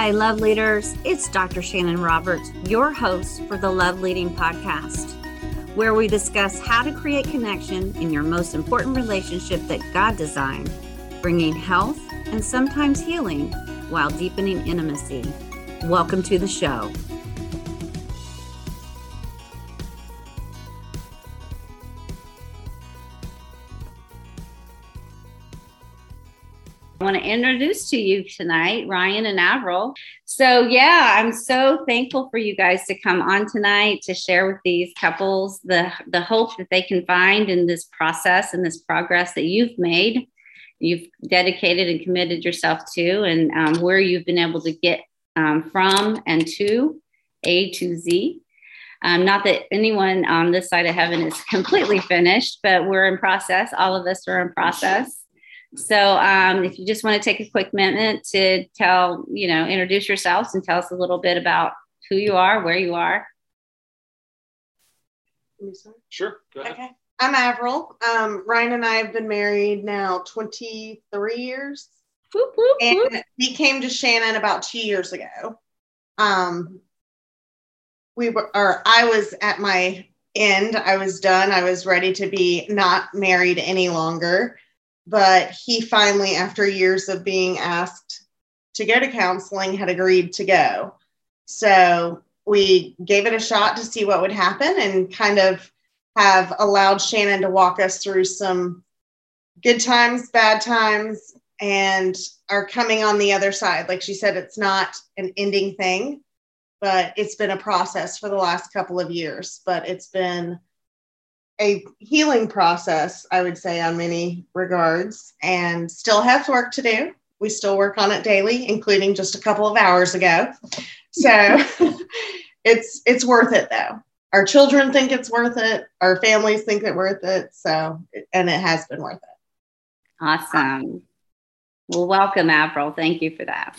Hi, love leaders. It's Dr. Shanon Roberts, your host for the Love Leading Podcast, where we discuss how to create connection in your most important relationship that God designed, bringing health and sometimes healing while deepening intimacy. Welcome to the show. Want to introduce to you tonight Ryan and Avril. So, yeah, I'm so thankful for you guys to come on tonight to share with these couples the, the hope that they can find in this process and this progress that you've made, you've dedicated and committed yourself to, and um, where you've been able to get um, from and to A to Z. Um, not that anyone on this side of heaven is completely finished, but we're in process. All of us are in process. So um, if you just want to take a quick minute to tell, you know, introduce yourselves and tell us a little bit about who you are, where you are. Sure. Okay. I'm Avril. Um, Ryan and I have been married now 23 years. Whoop, whoop, whoop. And he came to Shanon about two years ago. Um, we were, or I was at my end. I was done. I was ready to be not married any longer but he finally, after years of being asked to go to counseling, had agreed to go. So we gave it a shot to see what would happen and kind of have allowed Shanon to walk us through some good times, bad times, and are coming on the other side. Like she said, it's not an ending thing, but it's been a process for the last couple of years. But it's been a healing process, I would say, on many regards, and still has work to do. We still work on it daily, including just a couple of hours ago. So it's it's worth it though. Our children think it's worth it. Our families think it's worth it. So and it has been worth it. Awesome. Well, welcome, Avril. Thank you for that.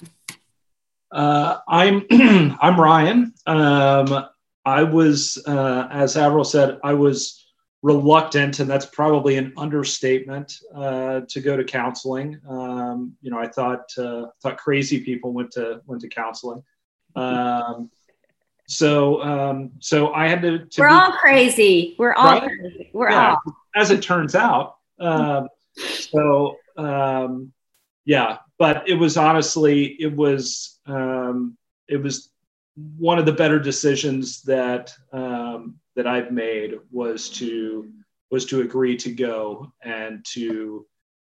Uh, I'm I'm Ryan. Um, I was, uh, as Avril said, I was reluctant, and that's probably an understatement, uh, to go to counseling. Um, you know, I thought uh, thought crazy people went to went to counseling. Um, so um, so I had to. to We're be, all crazy. We're all right? crazy. We're yeah, all. As it turns out. Um, so um, yeah, but it was honestly it was um, it was one of the better decisions that um, that I've made was to was to agree to go and to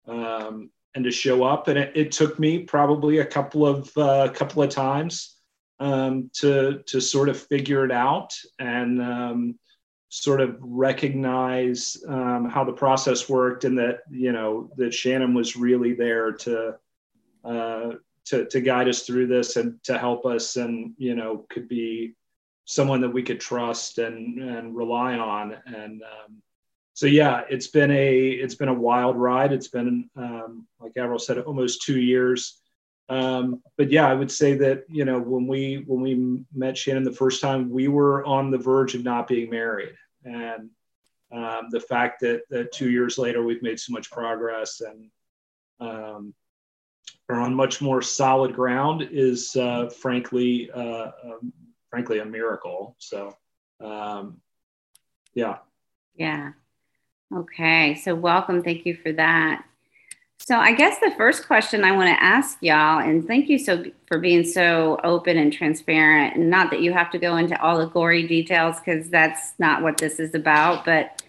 um, and to show up. And it, it took me probably a couple of uh, couple of times um, to to sort of figure it out and um, sort of recognize um, how the process worked and that you know that Shanon was really there to. Uh, to, to guide us through this and to help us and you know could be someone that we could trust and and rely on. And um, so yeah it's been a it's been a wild ride. It's been um, like Avril said almost two years. Um, but yeah i would say that you know when we when we met shanon the first time we were on the verge of not being married. And um, the fact that that two years later we've made so much progress and um, are on much more solid ground is uh, frankly uh, um, frankly a miracle. So, um, yeah. Yeah. Okay. So, welcome. Thank you for that. So, I guess the first question I want to ask y'all, and thank you so for being so open and transparent, and not that you have to go into all the gory details because that's not what this is about, but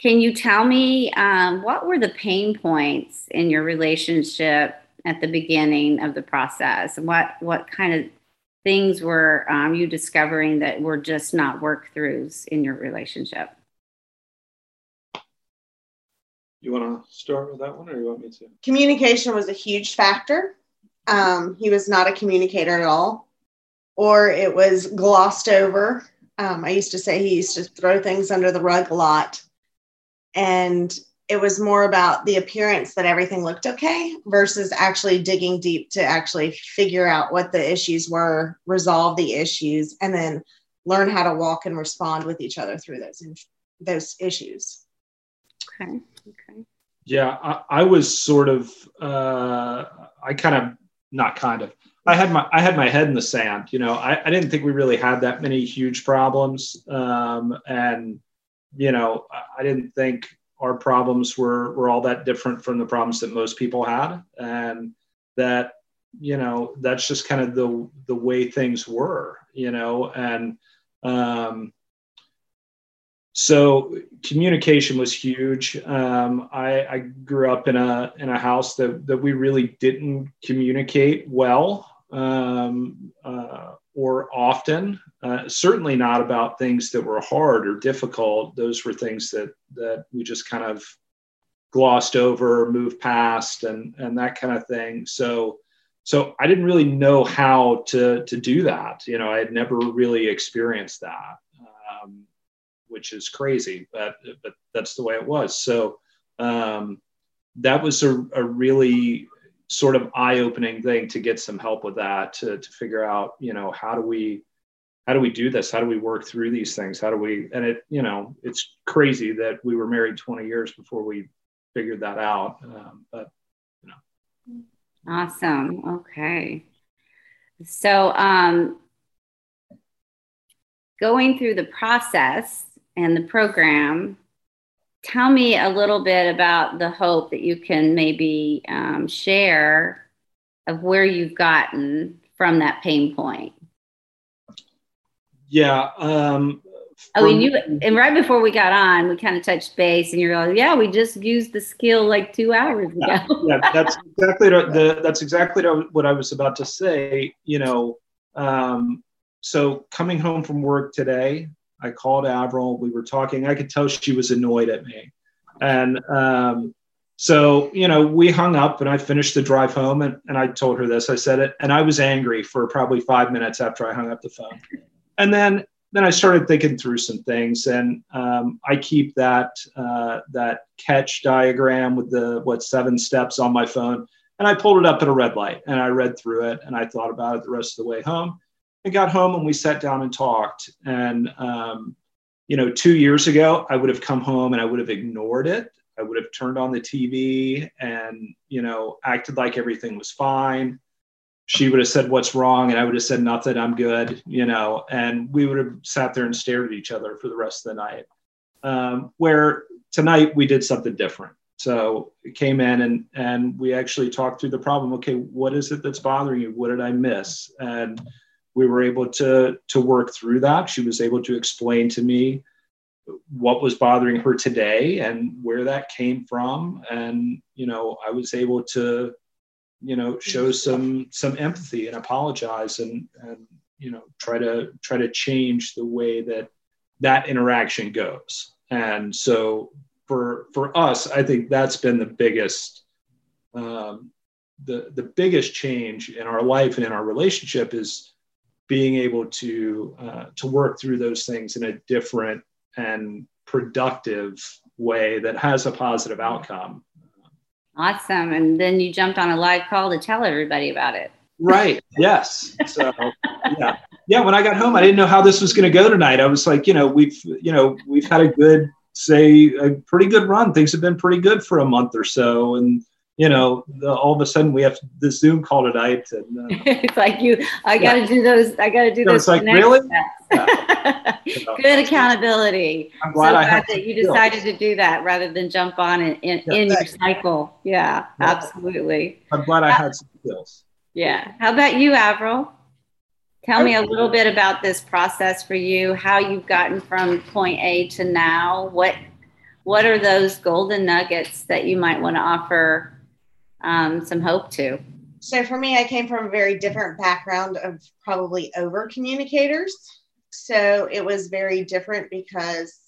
can you tell me um, what were the pain points in your relationship at the beginning of the process? What what kind of things were um, you discovering that were just not work throughs in your relationship? You want to start with that one, or you want me to? Communication was a huge factor. Um, he was not a communicator at all, or it was glossed over. Um, I used to say he used to throw things under the rug a lot. And it was more about the appearance that everything looked okay versus actually digging deep to actually figure out what the issues were, resolve the issues, and then learn how to walk and respond with each other through those those issues. Okay. Okay. Yeah, I, I was sort of, uh, I kind of, not kind of, I had my I had my head in the sand. You know, I, I didn't think we really had that many huge problems, um, and you know, I didn't think our problems were were all that different from the problems that most people had, and that you know that's just kind of the the way things were. You know, and um, so communication was huge. Um, I, I, grew up in a in a house that that we really didn't communicate well um, uh, or often. Uh, certainly not about things that were hard or difficult. Those were things that that we just kind of glossed over, moved past, and and that kind of thing. So so I didn't really know how to to do that. You know, I had never really experienced that. Um, which is crazy, but but that's the way it was. So um, that was a, a really sort of eye-opening thing to get some help with that to, to figure out you know how do we how do we do this? How do we work through these things? How do we and it you know it's crazy that we were married 20 years before we figured that out um, but you know. Awesome. Okay. So um going through the process and the program. Tell me a little bit about the hope that you can maybe um, share of where you've gotten from that pain point. Yeah. Um, I mean, you and right before we got on, we kind of touched base, and you're like, "Yeah, we just used the skill like two hours ago." Yeah, yeah that's exactly the, that's exactly what I was about to say. You know, um, so coming home from work today, I called Avril. We were talking. I could tell she was annoyed at me. And um, so, you know, we hung up and I finished the drive home and, and I told her this. I said it. And I was angry for probably five minutes after I hung up the phone. And then then I started thinking through some things, and um, I keep that uh, that catch diagram with the what seven steps on my phone, and I pulled it up at a red light, and I read through it, and I thought about it the rest of the way home, I got home and we sat down and talked. And, um, you know, two years ago, I would have come home and I would have ignored it. I would have turned on the TV and, you know, acted like everything was fine. She would have said, What's wrong? And I would have said, Nothing, I'm good, you know, and we would have sat there and stared at each other for the rest of the night. Um, where tonight we did something different. So it came in and and we actually talked through the problem. Okay, what is it that's bothering you? What did I miss? And we were able to to work through that. She was able to explain to me what was bothering her today and where that came from, and you know I was able to you know show some some empathy and apologize and and you know try to try to change the way that that interaction goes. And so for for us, I think that's been the biggest um, the the biggest change in our life and in our relationship is being able to uh, to work through those things in a different and productive way that has a positive outcome. Awesome. And then you jumped on a live call to tell everybody about it. Right. Yes. So yeah. Yeah. When I got home, I didn't know how this was going to go tonight. I was like, you know, we've, you know, we've had a good, say, a pretty good run. Things have been pretty good for a month or so. And, you know, the, all of a sudden we have the Zoom call tonight, and uh, it's like you, I got to yeah. do those. I got to do those. It's like really yeah. good accountability. I'm glad, so I glad that you decided to do that rather than jump on it in, yeah, in your cycle. Yeah, absolutely. I'm glad I had some skills. Yeah. How about you, Avril? Tell me a little bit about this process for you. How you've gotten from point A to now. What what are those golden nuggets that you might want to offer um, some hope to. So for me, I came from a very different background of probably over communicators. So it was very different because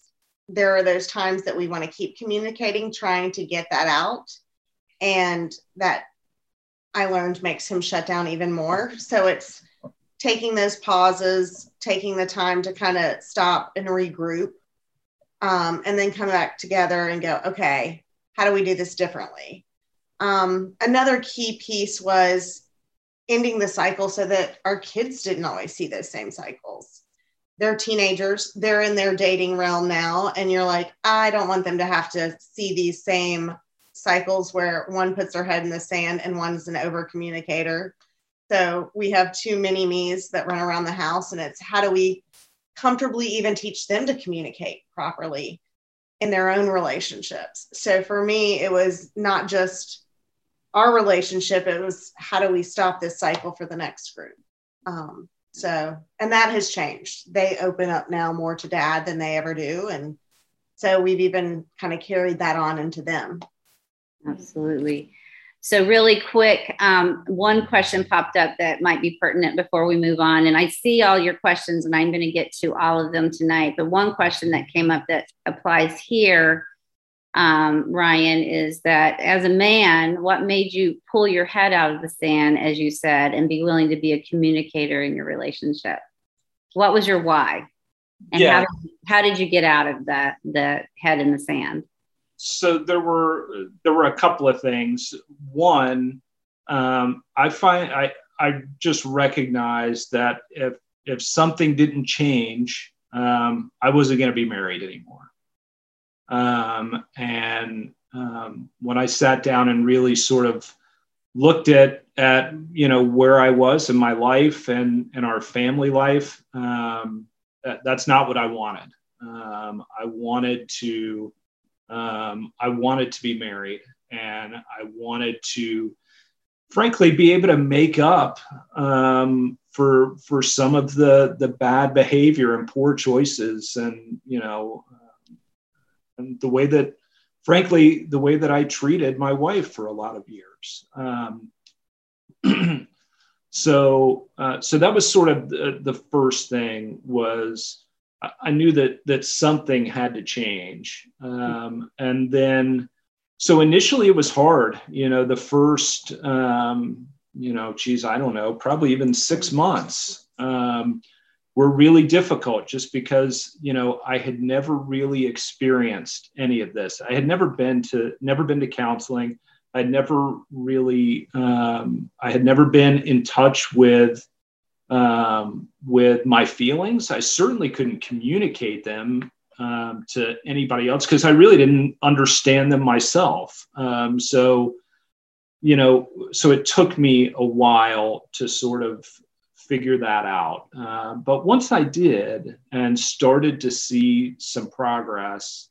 there are those times that we want to keep communicating, trying to get that out. And that I learned makes him shut down even more. So it's taking those pauses, taking the time to kind of stop and regroup, um, and then come back together and go, okay, how do we do this differently? Um, another key piece was ending the cycle so that our kids didn't always see those same cycles. They're teenagers, they're in their dating realm now, and you're like, I don't want them to have to see these same cycles where one puts their head in the sand and one's an over communicator. So we have two mini me's that run around the house, and it's how do we comfortably even teach them to communicate properly in their own relationships. So for me, it was not just our relationship, it was how do we stop this cycle for the next group. Um, so, and that has changed. They open up now more to dad than they ever do. And so we've even kind of carried that on into them. Absolutely. So, really quick, um, one question popped up that might be pertinent before we move on. And I see all your questions, and I'm going to get to all of them tonight. But one question that came up that applies here, um, Ryan, is that as a man, what made you pull your head out of the sand, as you said, and be willing to be a communicator in your relationship? What was your why? And yeah. how, did, how did you get out of that, the head in the sand? so there were there were a couple of things. One, um, I find I I just recognized that if if something didn't change, um, I wasn't going to be married anymore. Um, and um, when I sat down and really sort of looked at at you know where I was in my life and and our family life, um, that, that's not what I wanted. Um, I wanted to um, I wanted to be married and I wanted to, frankly, be able to make up um, for for some of the the bad behavior and poor choices, and you know, the way that, frankly, the way that I treated my wife for a lot of years. Um, so uh, so that was sort of the, the first thing was I knew that that something had to change. Um, and then, so initially it was hard. You know, the first, um, you know, geez, I don't know, probably even six months um, were really difficult, just because you know I had never really experienced any of this. I had never been to never been to counseling. I'd never really, um, I had never been in touch with um, with my feelings. I certainly couldn't communicate them um, to anybody else because I really didn't understand them myself. Um, so, you know, so it took me a while to sort of figure that out. Uh, but once I did and started to see some progress,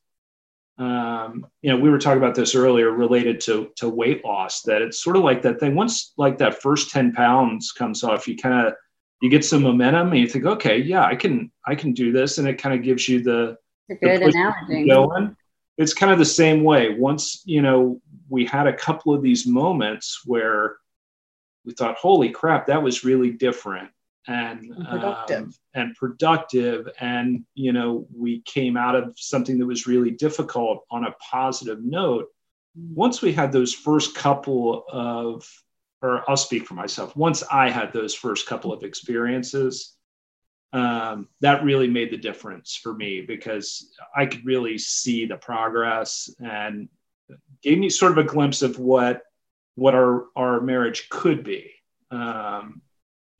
um, you know, we were talking about this earlier related to, to weight loss, that it's sort of like that thing. Once like that first 10 pounds comes off, you kind of you get some momentum and you think, okay, yeah, I can I can do this, and it kind of gives you the, a good the analogy. Going. It's kind of the same way. Once you know, we had a couple of these moments where we thought, holy crap, that was really different and, and productive um, and productive and you know we came out of something that was really difficult on a positive note once we had those first couple of or I'll speak for myself. Once I had those first couple of experiences, um, that really made the difference for me because I could really see the progress and gave me sort of a glimpse of what what our our marriage could be. Um,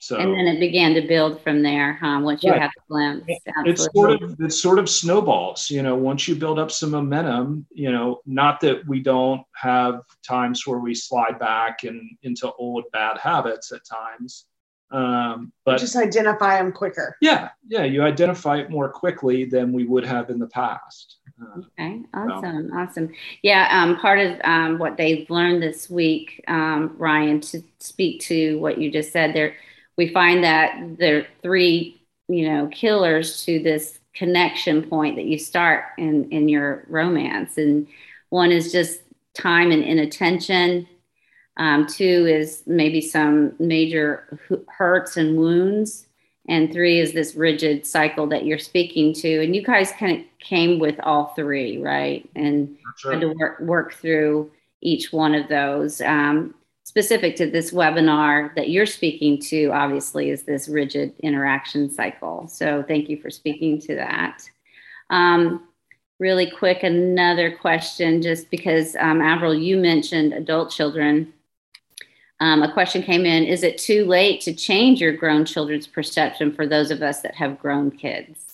so and then it began to build from there, huh? Once you right. have a glimpse, it's sort of it's sort of snowballs. You know, once you build up some momentum, you know, not that we don't have times where we slide back and into old bad habits at times, um, but you just identify them quicker. Yeah, yeah, you identify it more quickly than we would have in the past. Okay, awesome, so. awesome. Yeah, um, part of um, what they've learned this week, um, Ryan, to speak to what you just said there we find that there are three, you know, killers to this connection point that you start in in your romance, and one is just time and inattention. Um, two is maybe some major hurts and wounds. And three is this rigid cycle that you're speaking to. And you guys kind of came with all three, right? And sure. had to work, work through each one of those. Um, specific to this webinar that you're speaking to, obviously, is this rigid interaction cycle. So thank you for speaking to that. Um, really quick, another question, just because um, Avril, you mentioned adult children. Um, a question came in Is it too late to change your grown children's perception for those of us that have grown kids?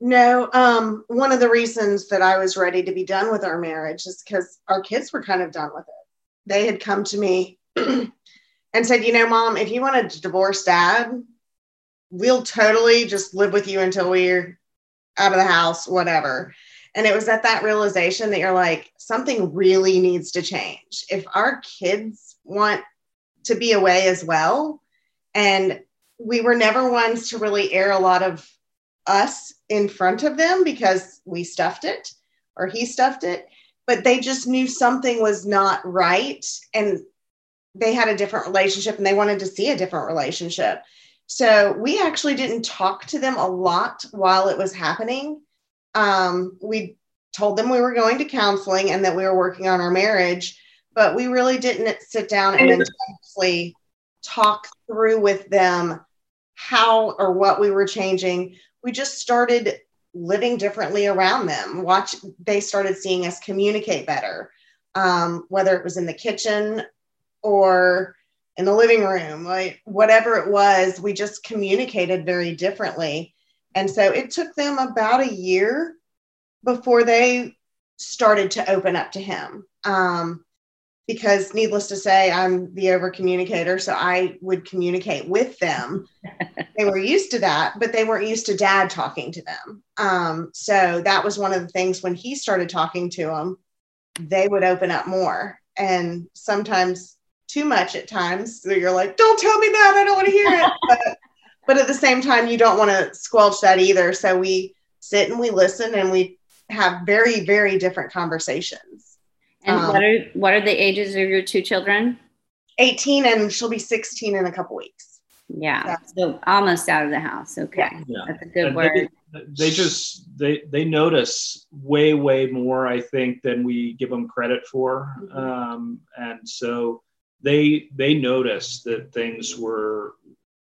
No, um, one of the reasons that I was ready to be done with our marriage is because our kids were kind of done with it they had come to me and said, you know, mom, if you want to divorce dad, we'll totally just live with you until we're out of the house, whatever. And it was at that realization that you're like, something really needs to change. If our kids want to be away as well, and we were never ones to really air a lot of us in front of them because we stuffed it or he stuffed it, but they just knew something was not right. And they had a different relationship and they wanted to see a different relationship. So we actually didn't talk to them a lot while it was happening. Um, we told them we were going to counseling and that we were working on our marriage, but we really didn't sit down and intensely talk through with them how or what we were changing. We just started living differently around them. Watch, they started seeing us communicate better, um, whether it was in the kitchen or in the living room, like whatever it was, we just communicated very differently. And so it took them about a year before they started to open up to him. Um, because needless to say, I'm the over communicator. So I would communicate with them. they were used to that, but they weren't used to dad talking to them. Um, so that was one of the things when he started talking to them, they would open up more. And sometimes too much at times. So you're like, don't tell me that. I don't want to hear it. but, but at the same time, you don't want to squelch that either. So we sit and we listen and we have very, very different conversations. And um, what are what are the ages of your two children? 18 and she'll be 16 in a couple weeks. Yeah. So almost out of the house. Okay. Yeah. That's a good and word. They, they just they they notice way, way more, I think, than we give them credit for. Mm-hmm. Um, and so they they noticed that things were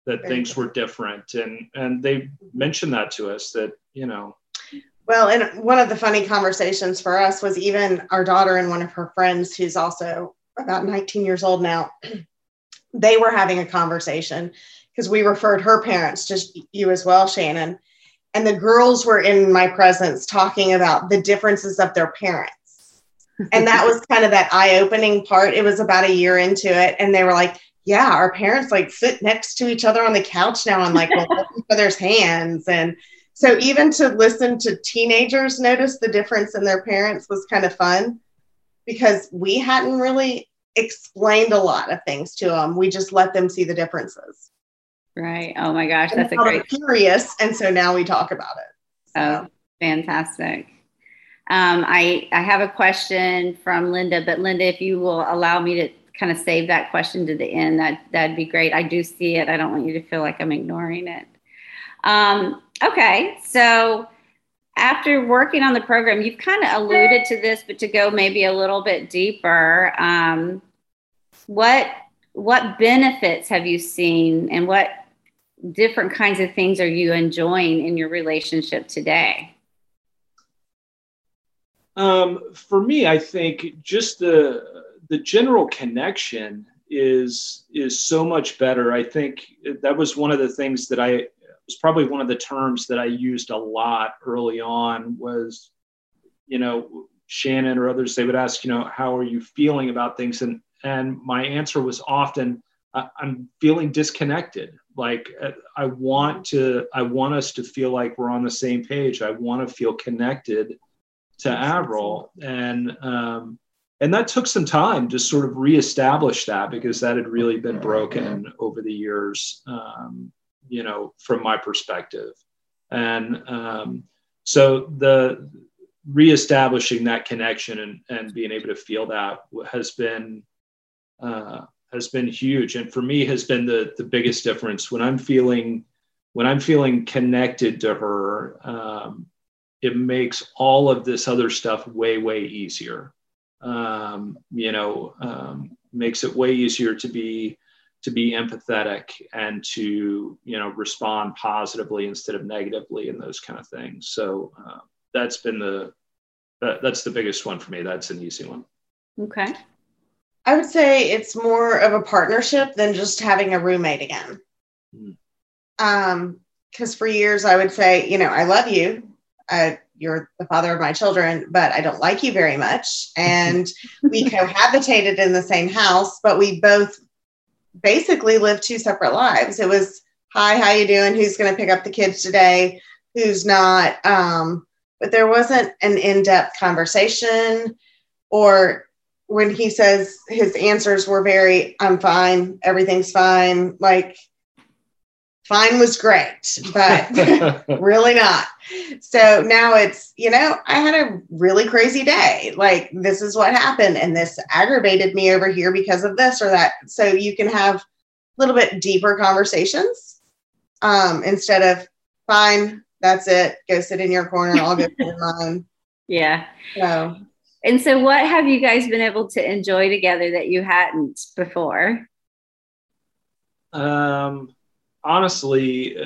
that things were different and and they mentioned that to us that you know well and one of the funny conversations for us was even our daughter and one of her friends who's also about 19 years old now they were having a conversation because we referred her parents just you as well shanon. And the girls were in my presence talking about the differences of their parents. And that was kind of that eye-opening part. It was about a year into it and they were like yeah our parents like sit next to each other on the couch now and like hold each other's hands. And so even to listen to teenagers notice the difference in their parents was kind of fun because we hadn't really explained a lot of things to them we just let them see the differences right oh my gosh that's a great curious and so now we talk about it so. oh fantastic um, I, I have a question from Linda, but Linda, if you will allow me to kind of save that question to the end, that, that'd be great. I do see it. I don't want you to feel like I'm ignoring it. Um, okay, so after working on the program, you've kind of alluded to this, but to go maybe a little bit deeper, um, what what benefits have you seen, and what different kinds of things are you enjoying in your relationship today? Um, for me, I think just the the general connection is is so much better. I think that was one of the things that I was probably one of the terms that I used a lot early on was, you know, Shanon or others they would ask, you know, how are you feeling about things, and and my answer was often, I'm feeling disconnected. Like I want to, I want us to feel like we're on the same page. I want to feel connected to Avril, and um, and that took some time to sort of reestablish that because that had really been broken over the years, um, you know, from my perspective, and um, so the reestablishing that connection and, and being able to feel that has been uh, has been huge, and for me has been the the biggest difference. When I'm feeling when I'm feeling connected to her. Um, it makes all of this other stuff way way easier. Um, you know um, makes it way easier to be to be empathetic and to you know respond positively instead of negatively and those kind of things. So uh, that's been the that, that's the biggest one for me. That's an easy one. Okay. I would say it's more of a partnership than just having a roommate again. Mm. um because for years i would say you know i love you. I, you're the father of my children, but I don't like you very much. And we cohabitated in the same house, but we both basically lived two separate lives. It was, hi, how you doing? Who's going to pick up the kids today? Who's not? Um, but there wasn't an in-depth conversation or when he says his answers were very i'm fine everything's fine like fine was great but really not. So now it's you know i had a really crazy day. Like this is what happened and this aggravated me over here because of this or that. So you can have a little bit deeper conversations um, instead of fine that's it. Go sit in your corner. I'll go sit in mine. Yeah. So and so, what have you guys been able to enjoy together that you hadn't before? Um, honestly,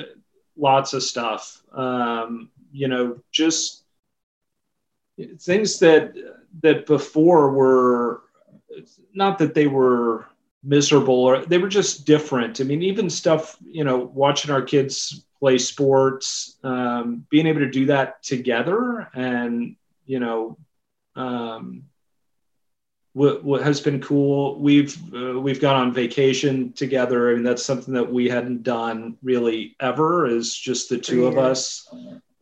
lots of stuff. Um, you know, just things that that before were not that they were miserable or they were just different. I mean, even stuff you know, watching our kids play sports, um, being able to do that together, and you know, um, what, what has been cool we've uh, we've gone on vacation together. I mean that's something that we hadn't done really ever is just the two of us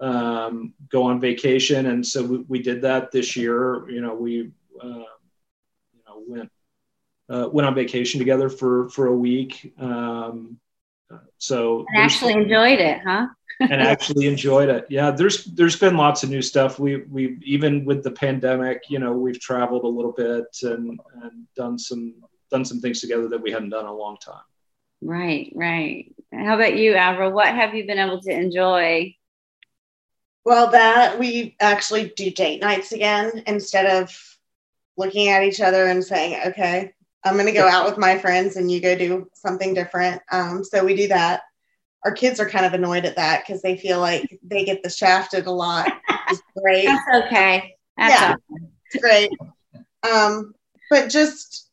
um, go on vacation. And so we, we, did that this year. You know we uh, you know went uh, went on vacation together for for a week. Um, so and actually enjoyed it huh and actually enjoyed it. Yeah, there's there's been lots of new stuff. We we even with the pandemic, you know, we've traveled a little bit and and done some done some things together that we hadn't done in a long time. Right, right. How about you, Avril? What have you been able to enjoy? Well, that we actually do date nights again instead of looking at each other and saying, "Okay, I'm going to go out with my friends and you go do something different." Um, so we do that our kids are kind of annoyed at that because they feel like they get the shafted a lot. It's great. That's okay. That's yeah, okay. it's great. Um, but just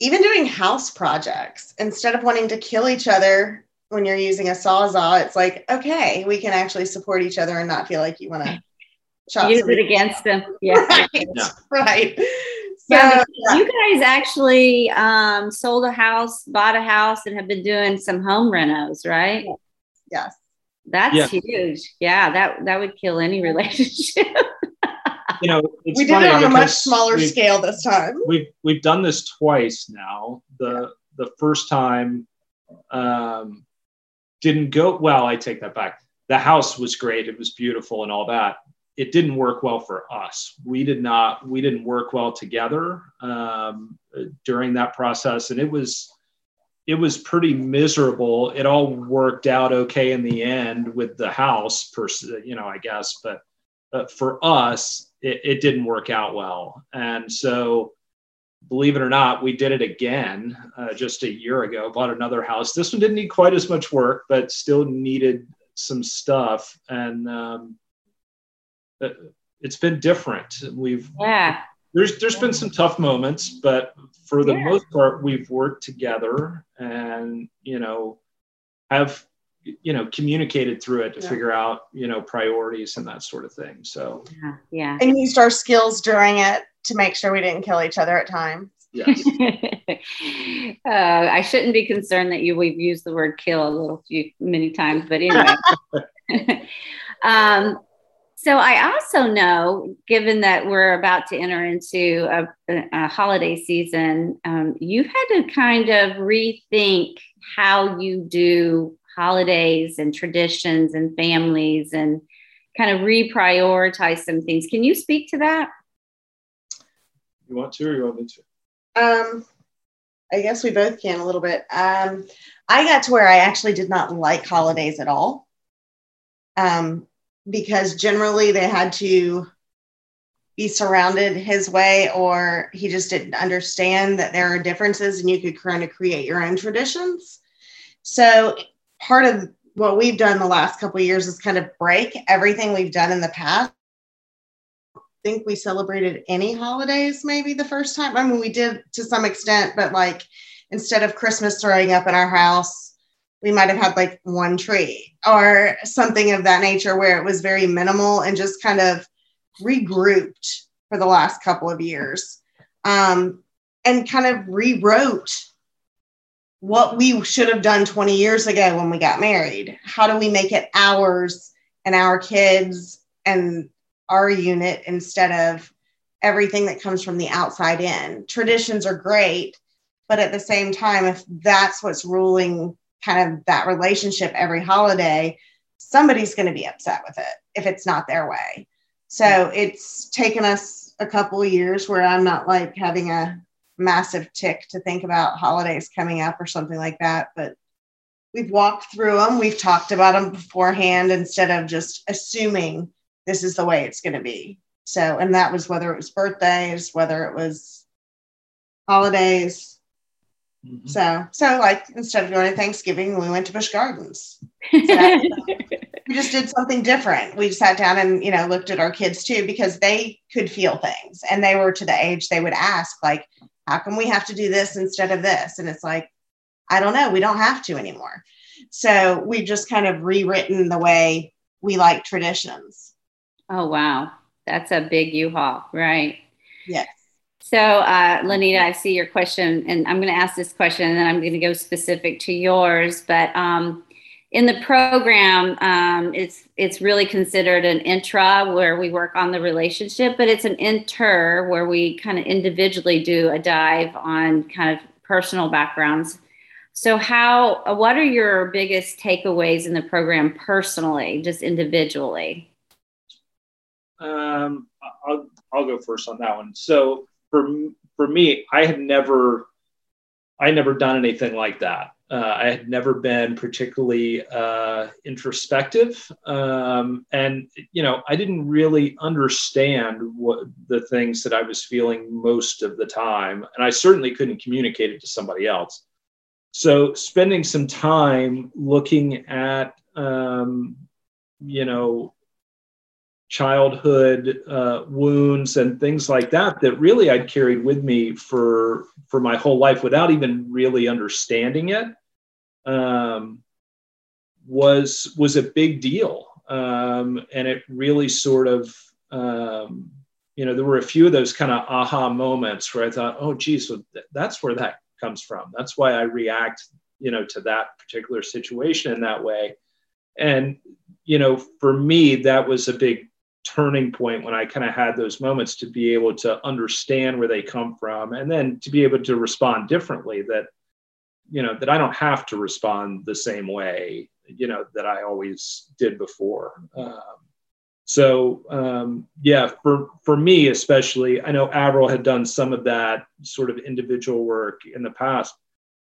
even doing house projects instead of wanting to kill each other when you're using a sawzall, it's like okay, we can actually support each other and not feel like you want to use it against them. Yeah, right. Yeah. right yeah, you guys actually um, sold a house, bought a house, and have been doing some home renos, right? Yes. That's yeah. huge. Yeah, that that would kill any relationship. you know, we did it on a much smaller scale this time. We've we've done this twice now. The yeah. the first time um, didn't go well. I take that back. The house was great. It was beautiful and all that it didn't work well for us. We did not, we didn't work well together um, during that process. And it was, it was pretty miserable. It all worked out okay in the end with the house, per you know, I guess. But, but for us, it, it didn't work out well. And so, believe it or not, we did it again uh, just a year ago. Bought another house. This one didn't need quite as much work, but still needed some stuff. And um, it's been different. We've yeah. There's there's been some tough moments, but for the yeah. most part, we've worked together and you know have you know communicated through it to yeah. figure out you know priorities and that sort of thing. So yeah, yeah, and used our skills during it to make sure we didn't kill each other at times. Yes. uh, I shouldn't be concerned that you we've used the word kill a little few many times, but anyway. um, so I also know, given that we're about to enter into a, a holiday season, um, you've had to kind of rethink how you do holidays and traditions and families and kind of reprioritize some things. Can you speak to that? You want to, or you want me to? Um, I guess we both can a little bit. Um, I got to where I actually did not like holidays at all. Um, because generally they had to be surrounded his way or he just didn't understand that there are differences and you could kind of create your own traditions. So part of what we've done the last couple years is kind of break everything we've done in the past. I think we celebrated any holidays maybe the first time. I mean we did to some extent but like instead of christmas throwing up in our house we might have had like one tree or something of that nature where it was very minimal and just kind of regrouped for the last couple of years um, and kind of rewrote what we should have done 20 years ago when we got married. How do we make it ours and our kids and our unit instead of everything that comes from the outside in? Traditions are great, but at the same time, if that's what's ruling kind of that relationship every holiday, somebody's going to be upset with it if it's not their way. So it's taken us a couple years where I'm not like having a massive tick to think about holidays coming up or something like that. But we've walked through them, we've talked about them beforehand instead of just assuming this is the way it's going to be. So, and that was whether it was birthdays, whether it was holidays. Mm-hmm. So, so like instead of going to Thanksgiving, we went to Busch Gardens. So we just did something different. We sat down and you know looked at our kids too because they could feel things and they were to the age they would ask like, how come we have to do this instead of this? And it's like, I don't know, we don't have to anymore. So we just kind of rewritten the way we like traditions. Oh, wow. That's a big U-Haul, right? Yes. So, uh, Lanita, I see your question, and I'm going to ask this question, and then I'm going to go specific to yours. But um, in the program, um, it's it's really considered an intra where we work on the relationship, but it's an inter where we kind of individually do a dive on kind of personal backgrounds. So, how what are your biggest takeaways in the program personally, just individually? Um, I'll I'll go first on that one. So for for me, I had never I never done anything like that. Uh, I had never been particularly uh, introspective, um, and you know, I didn't really understand what the things that I was feeling most of the time, and I certainly couldn't communicate it to somebody else. So, spending some time looking at, um, you know, childhood uh, wounds and things like that that really I'd carried with me for for my whole life without even really understanding it um, was was a big deal. Um, and it really sort of um, you know there were a few of those kind of aha moments where I thought oh geez so th- that's where that comes from. That's why I react you know to that particular situation in that way. And you know for me that was a big turning point when I kind of had those moments to be able to understand where they come from and then to be able to respond differently that you know that I don't have to respond the same way you know that I always did before. Um, so um, yeah for for me especially I know Avril had done some of that sort of individual work in the past.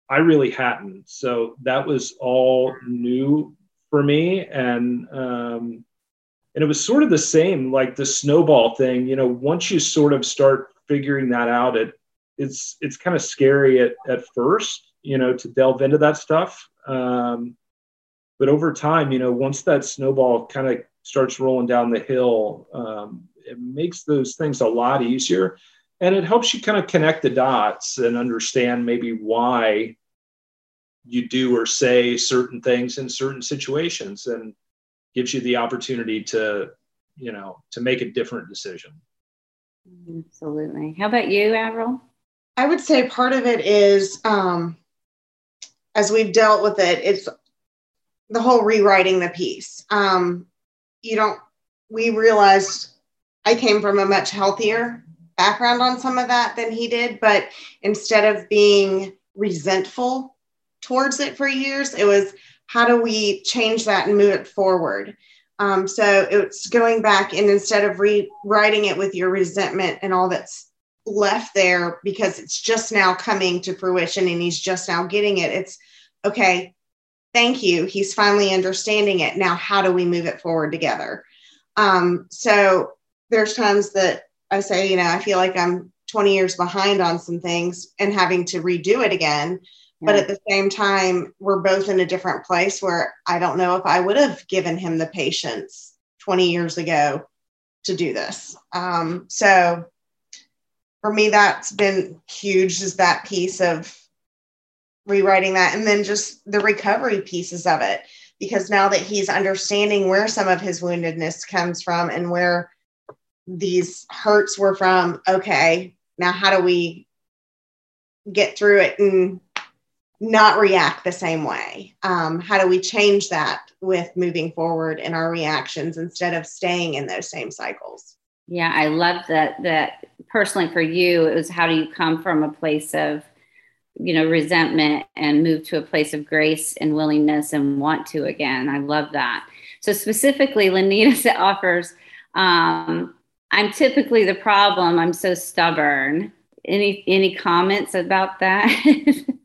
I really hadn't. So that was all new for me and um, and it was sort of the same like the snowball thing you know once you sort of start figuring that out it it's it's kind of scary at, at first you know to delve into that stuff. Um, but over time you know once that snowball kind of starts rolling down the hill um, it makes those things a lot easier. And it helps you kind of connect the dots and understand maybe why you do or say certain things in certain situations. And gives you the opportunity to you know to make a different decision. Absolutely. How about you avril? I would say part of it is um, as we've dealt with it it's the whole rewriting the piece. Um, you don't we realized i came from a much healthier background on some of that than he did but instead of being resentful towards it for years it was how do we change that and move it forward? Um, so it's going back and instead of rewriting it with your resentment and all that's left there because it's just now coming to fruition and he's just now getting it, it's okay, thank you. He's finally understanding it. Now, how do we move it forward together? Um, so there's times that I say, you know, I feel like I'm 20 years behind on some things and having to redo it again. But at the same time, we're both in a different place where I don't know if I would have given him the patience 20 years ago to do this. Um, so for me, that's been huge, is that piece of rewriting that. And then just the recovery pieces of it. Because now that he's understanding where some of his woundedness comes from and where these hurts were from, okay, now how do we get through it and not react the same way? Um, how do we change that with moving forward in our reactions instead of staying in those same cycles? Yeah, I love that. That personally for you, it was how do you come from a place of, you know, resentment and move to a place of grace and willingness and want to again. I love that. So specifically, Lenita offers, um, I'm typically the problem. I'm so stubborn. Any any comments about that?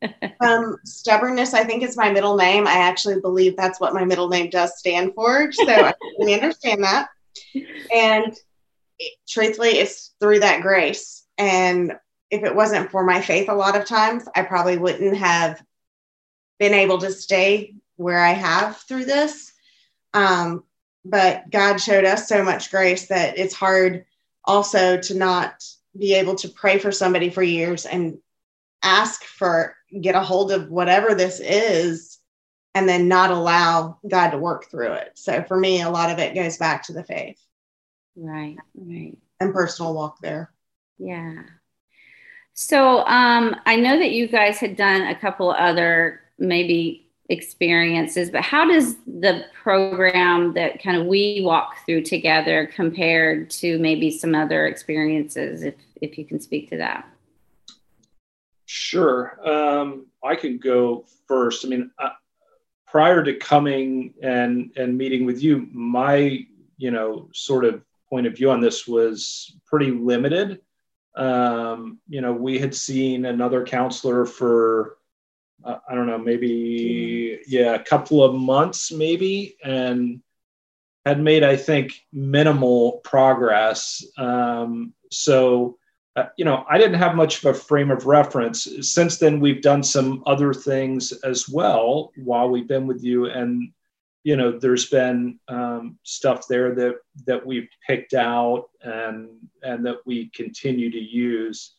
um, stubbornness, I think, is my middle name. I actually believe that's what my middle name does stand for. So I can understand that. And it, truthfully, it's through that grace. And if it wasn't for my faith, a lot of times, I probably wouldn't have been able to stay where I have through this. Um, but God showed us so much grace that it's hard also to not be able to pray for somebody for years and ask for get a hold of whatever this is and then not allow God to work through it. So for me, a lot of it goes back to the faith. Right, right. And personal walk there. Yeah. So um, I know that you guys had done a couple other maybe experiences, but how does the program that kind of we walk through together compared to maybe some other experiences, if if you can speak to that? Sure, um, I can go first. I mean, uh, prior to coming and and meeting with you, my you know sort of point of view on this was pretty limited. Um, you know, we had seen another counselor for uh, I don't know, maybe yeah, a couple of months maybe, and had made I think minimal progress. Um, so uh, you know, I didn't have much of a frame of reference. Since then, we've done some other things as well while we've been with you, and you know, there's been um, stuff there that that we've picked out and and that we continue to use.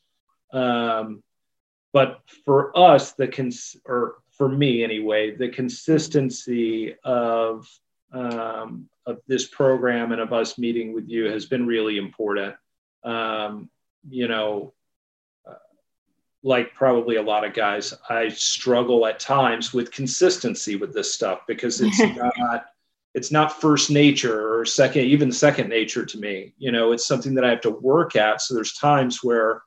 Um, but for us the cons or for me anyway the consistency of um, of this program and of us meeting with you has been really important. Um, you know like probably a lot of guys i struggle at times with consistency with this stuff because it's not it's not first nature or second even second nature to me. You know it's something that i have to work at. So there's times where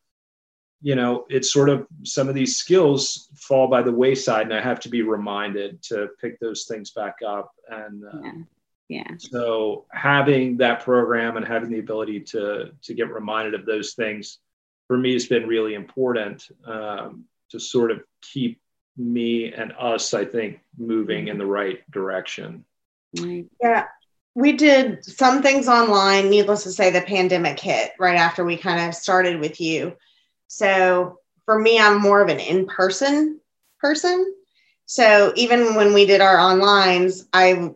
you know, it's sort of some of these skills fall by the wayside, and I have to be reminded to pick those things back up. And uh, yeah. yeah. So having that program and having the ability to to get reminded of those things for me has been really important um, to sort of keep me and us, I think, moving in the right direction. Yeah, we did some things online. Needless to say, the pandemic hit right after we kind of started with you. So for me, I'm more of an in person person. So even when we did our onlines, I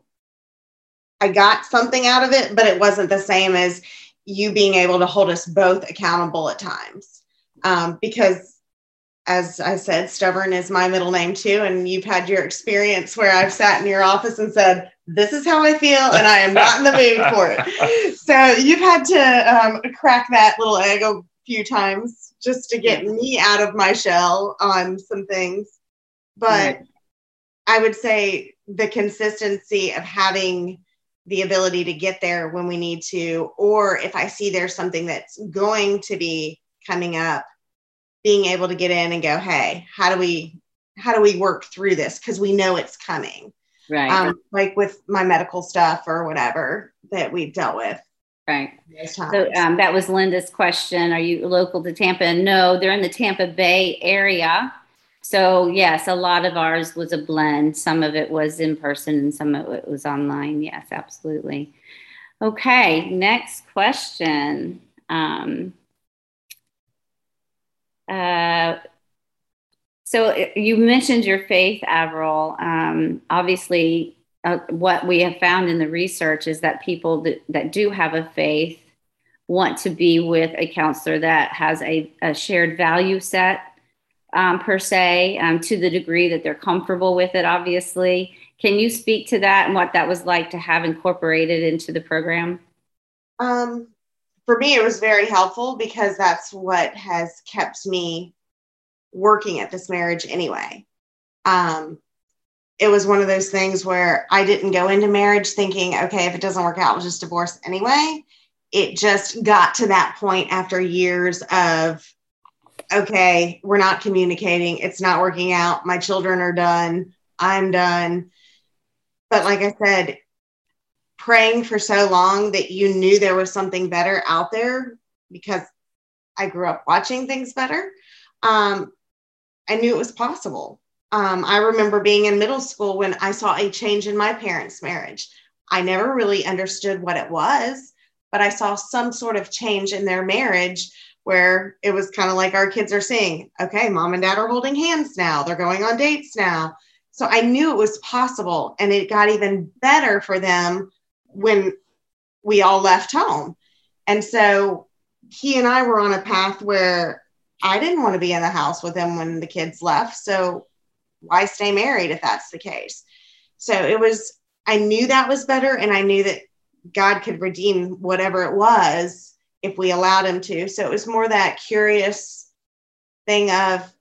I got something out of it, but it wasn't the same as you being able to hold us both accountable at times. Um, because as I said, stubborn is my middle name too. And you've had your experience where I've sat in your office and said, This is how I feel, and I am not in the mood for it. So you've had to um, crack that little egg a few times just to get me out of my shell on some things. But right. I would say the consistency of having the ability to get there when we need to, or if I see there's something that's going to be coming up, being able to get in and go, hey, how do we how do we work through this? Because we know it's coming. Right. Um, like with my medical stuff or whatever that we've dealt with. Right. So um, that was Linda's question. Are you local to Tampa? No, they're in the Tampa Bay area. So yes, a lot of ours was a blend. Some of it was in person and some of it was online. Yes, absolutely. Okay, next question. Um, uh, so you mentioned your faith, Avril. Um, obviously, uh, what we have found in the research is that people that, that do have a faith want to be with a counselor that has a, a shared value set um, per se um, to the degree that they're comfortable with it obviously. Can you speak to that and what that was like to have incorporated into the program? Um, for me it was very helpful because that's what has kept me working at this marriage anyway. Um, it was one of those things where I didn't go into marriage thinking, okay, if it doesn't work out, we'll just divorce anyway. It just got to that point after years of, okay, we're not communicating. It's not working out. My children are done. I'm done. But like I said, praying for so long that you knew there was something better out there because I grew up watching things better. Um, I knew it was possible. Um, I remember being in middle school when I saw a change in my parents' marriage. I never really understood what it was, but I saw some sort of change in their marriage where it was kind of like our kids are seeing, okay, mom and dad are holding hands now, they're going on dates now. So I knew it was possible, and it got even better for them when we all left home. And so he and I were on a path where I didn't want to be in the house with him when the kids left. So why stay married if that's the case? So it was, I knew that was better. And I knew that God could redeem whatever it was if we allowed him to. So it was more that curious thing of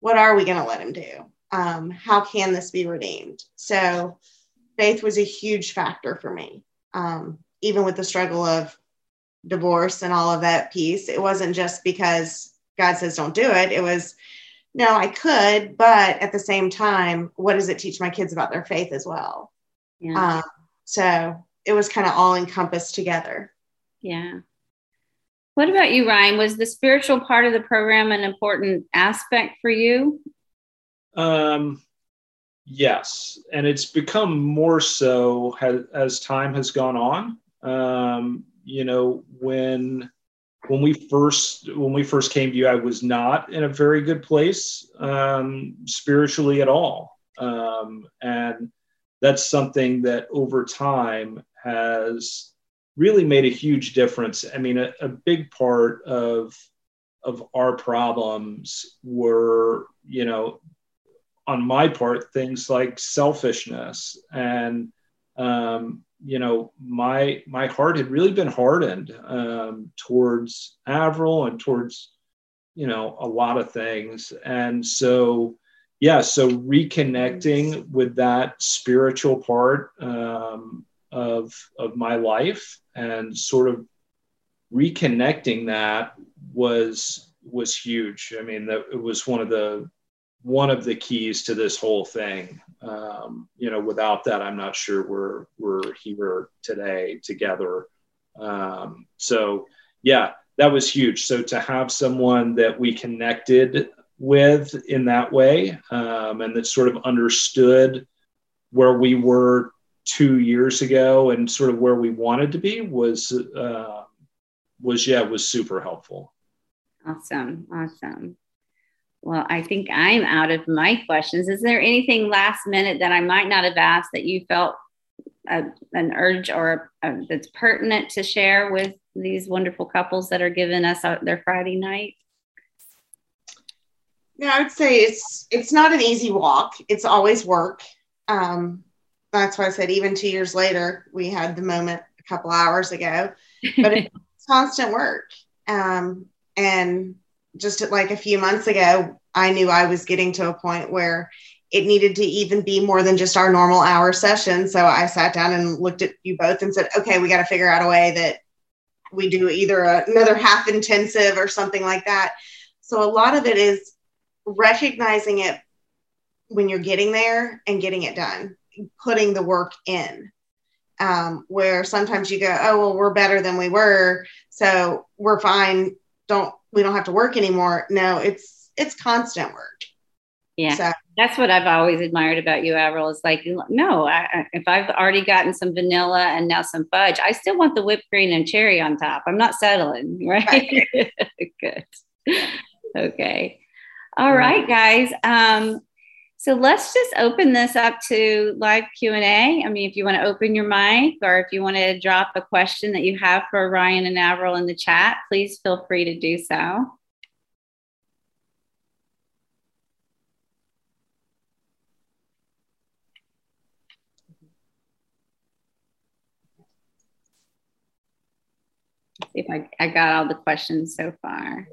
what are we going to let him do? Um, how can this be redeemed? So faith was a huge factor for me. Um, even with the struggle of divorce and all of that piece, it wasn't just because God says don't do it. It was, no, I could, but at the same time, what does it teach my kids about their faith as well? Yeah. Um, so it was kind of all encompassed together. Yeah. What about you, Ryan? Was the spiritual part of the program an important aspect for you? Um, yes, and it's become more so has, as time has gone on. Um, you know, when when we first when we first came to you, I was not in a very good place um, spiritually at all, um, and that's something that over time has really made a huge difference. I mean, a, a big part of of our problems were, you know, on my part, things like selfishness and um, you know, my my heart had really been hardened um, towards Avril and towards, you know, a lot of things. And so, yeah, so reconnecting with that spiritual part um, of of my life and sort of reconnecting that was was huge. I mean, that it was one of the one of the keys to this whole thing. Um, you know, without that, I'm not sure we're we're here today together. Um, so yeah, that was huge. So to have someone that we connected with in that way, um, and that sort of understood where we were two years ago and sort of where we wanted to be was uh, was yeah was super helpful. Awesome, awesome. Well, I think I'm out of my questions. Is there anything last minute that I might not have asked that you felt a, an urge or a, that's pertinent to share with these wonderful couples that are giving us their Friday night? Yeah, I would say it's it's not an easy walk. It's always work. Um, that's why I said even two years later, we had the moment a couple hours ago, but it's constant work. Um, and just like a few months ago, I knew I was getting to a point where it needed to even be more than just our normal hour session. So I sat down and looked at you both and said, okay, we got to figure out a way that we do either a, another half intensive or something like that. So a lot of it is recognizing it when you're getting there and getting it done, putting the work in. Um, where sometimes you go, oh, well, we're better than we were. So we're fine. Don't we don't have to work anymore. No, it's it's constant work. Yeah. So. That's what I've always admired about you, Avril. Is like, no, I, if I've already gotten some vanilla and now some fudge, I still want the whipped cream and cherry on top. I'm not settling, right? Good. Okay. All right, guys. Um, so let's just open this up to live Q&A. I mean, if you want to open your mic or if you want to drop a question that you have for Ryan and Avril in the chat, please feel free to do so. see if I, I got all the questions so far.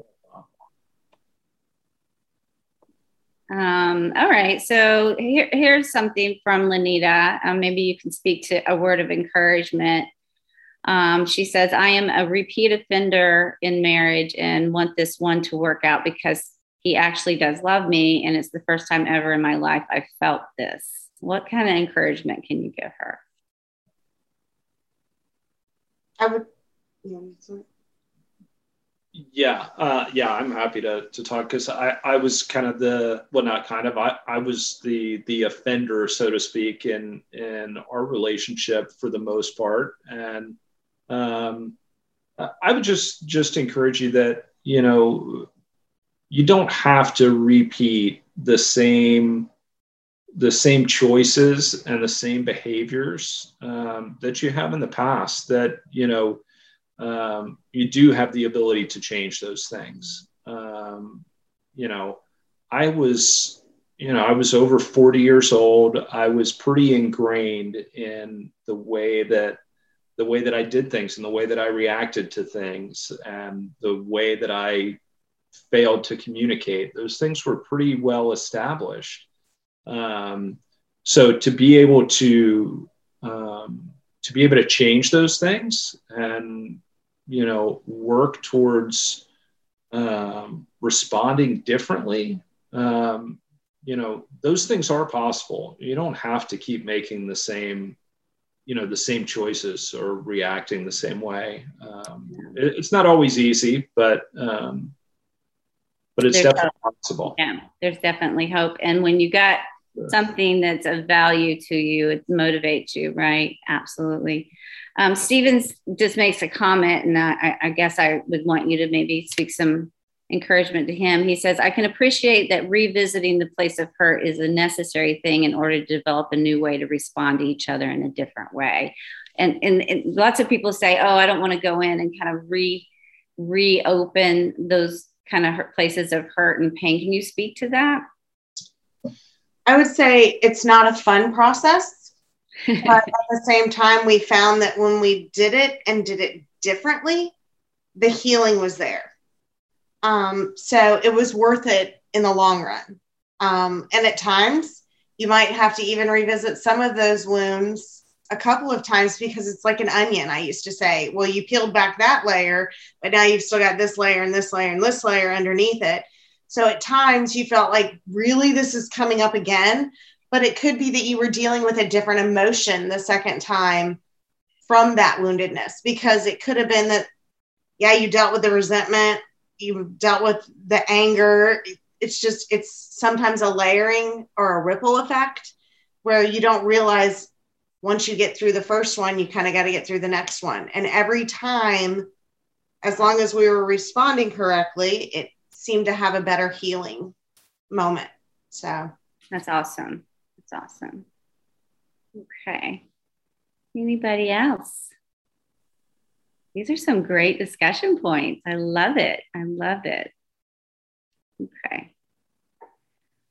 Um, all right. So here, here's something from Lanita. Um, maybe you can speak to a word of encouragement. Um, she says, I am a repeat offender in marriage and want this one to work out because he actually does love me. And it's the first time ever in my life I felt this. What kind of encouragement can you give her? I would. Yeah, uh, yeah, I'm happy to to talk because I I was kind of the well not kind of I I was the the offender so to speak in in our relationship for the most part. And um I would just just encourage you that you know you don't have to repeat the same the same choices and the same behaviors um, that you have in the past that you know um, you do have the ability to change those things. Um, you know i was you know i was over 40 years old. I was pretty ingrained in the way that the way that i did things and the way that i reacted to things and the way that i failed to communicate. Those things were pretty well established. Um, so to be able to um, to be able to change those things and you know work towards um, responding differently, um, you know those things are possible. You don't have to keep making the same you know the same choices or reacting the same way. Um, it, it's not always easy, but um, but it's there's definitely hope. possible. Yeah, there's definitely hope. And when you got something that's of value to you, it motivates you, right? Absolutely. Um, Stevens just makes a comment, and I, I guess I would want you to maybe speak some encouragement to him. He says, I can appreciate that revisiting the place of hurt is a necessary thing in order to develop a new way to respond to each other in a different way. And, and, and lots of people say, oh, I don't want to go in and kind of re reopen those kind of places of hurt and pain. Can you speak to that? I would say it's not a fun process. But at the same time, we found that when we did it and did it differently, the healing was there. Um, so it was worth it in the long run. Um, and at times, you might have to even revisit some of those wounds a couple of times because it's like an onion. I used to say, well, you peeled back that layer, but now you've still got this layer and this layer and this layer underneath it. So at times you felt like, really, this is coming up again. But it could be that you were dealing with a different emotion the second time from that woundedness, because it could have been that, yeah, you dealt with the resentment, you dealt with the anger. It's just, it's sometimes a layering or a ripple effect where you don't realize once you get through the first one, you kind of got to get through the next one. And every time, as long as we were responding correctly, it seemed to have a better healing moment. So that's awesome. That's awesome. Okay. Anybody else? These are some great discussion points. I love it. I love it. Okay.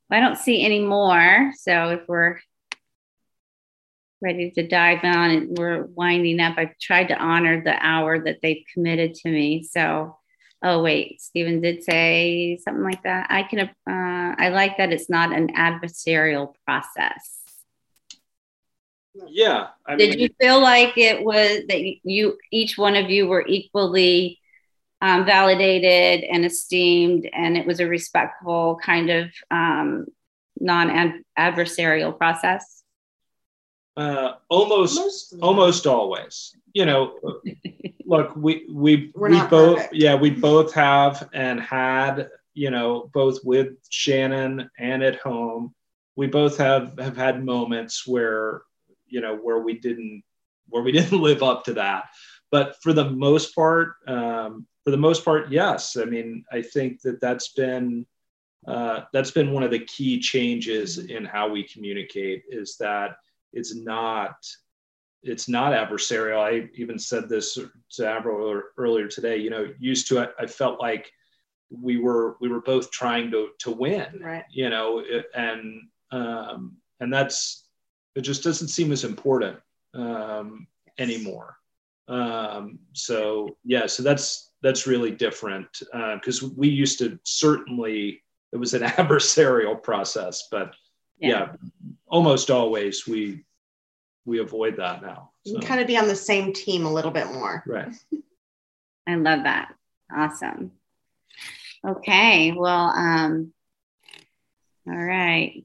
Well, I don't see any more. So if we're ready to dive on and we're winding up, I've tried to honor the hour that they've committed to me. So Oh wait, Stephen did say something like that. I can. Uh, I like that it's not an adversarial process. Yeah. I did mean, you feel like it was that you each one of you were equally um, validated and esteemed, and it was a respectful kind of um, non-adversarial process? Uh, almost, almost always. You know, look, we we We're we both perfect. yeah we both have and had you know both with Shanon and at home. We both have have had moments where you know where we didn't where we didn't live up to that. But for the most part, um, for the most part, yes. I mean, I think that that's been uh, that's been one of the key changes in how we communicate is that it's not it's not adversarial. I even said this to Avril earlier today. You know, used to it, I felt like we were we were both trying to to win. Right. You know, and um, and that's it. Just doesn't seem as important um, anymore. Um, so yeah, so that's that's really different because uh, we used to certainly it was an adversarial process. But yeah. yeah, almost always we we avoid that now. So. You can kind of be on the same team a little bit more. Right. I love that. Awesome. Okay. Well, um, all right.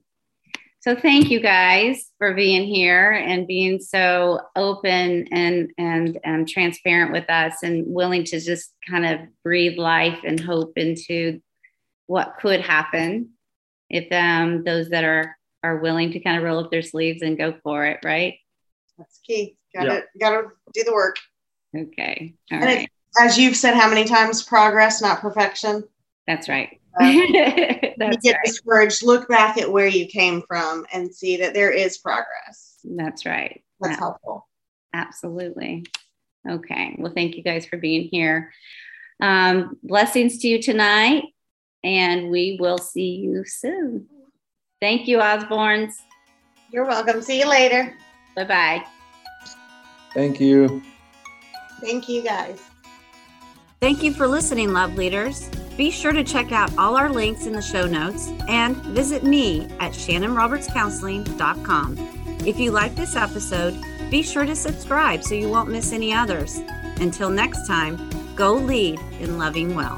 So thank you guys for being here and being so open and and and transparent with us and willing to just kind of breathe life and hope into what could happen if um, those that are are willing to kind of roll up their sleeves and go for it, right? That's key. Got to got to do the work. Okay. All and right. as you've said, how many times progress, not perfection. That's right. That's you get right. discouraged. Look back at where you came from and see that there is progress. That's right. That's yeah. helpful. Absolutely. Okay. Well, thank you guys for being here. Um, blessings to you tonight, and we will see you soon. Thank you, Osborns. You're welcome. See you later. Bye bye. Thank you. Thank you, guys. Thank you for listening, love leaders. Be sure to check out all our links in the show notes and visit me at shanonrobertscounseling.com. If you like this episode, be sure to subscribe so you won't miss any others. Until next time, go lead in loving well.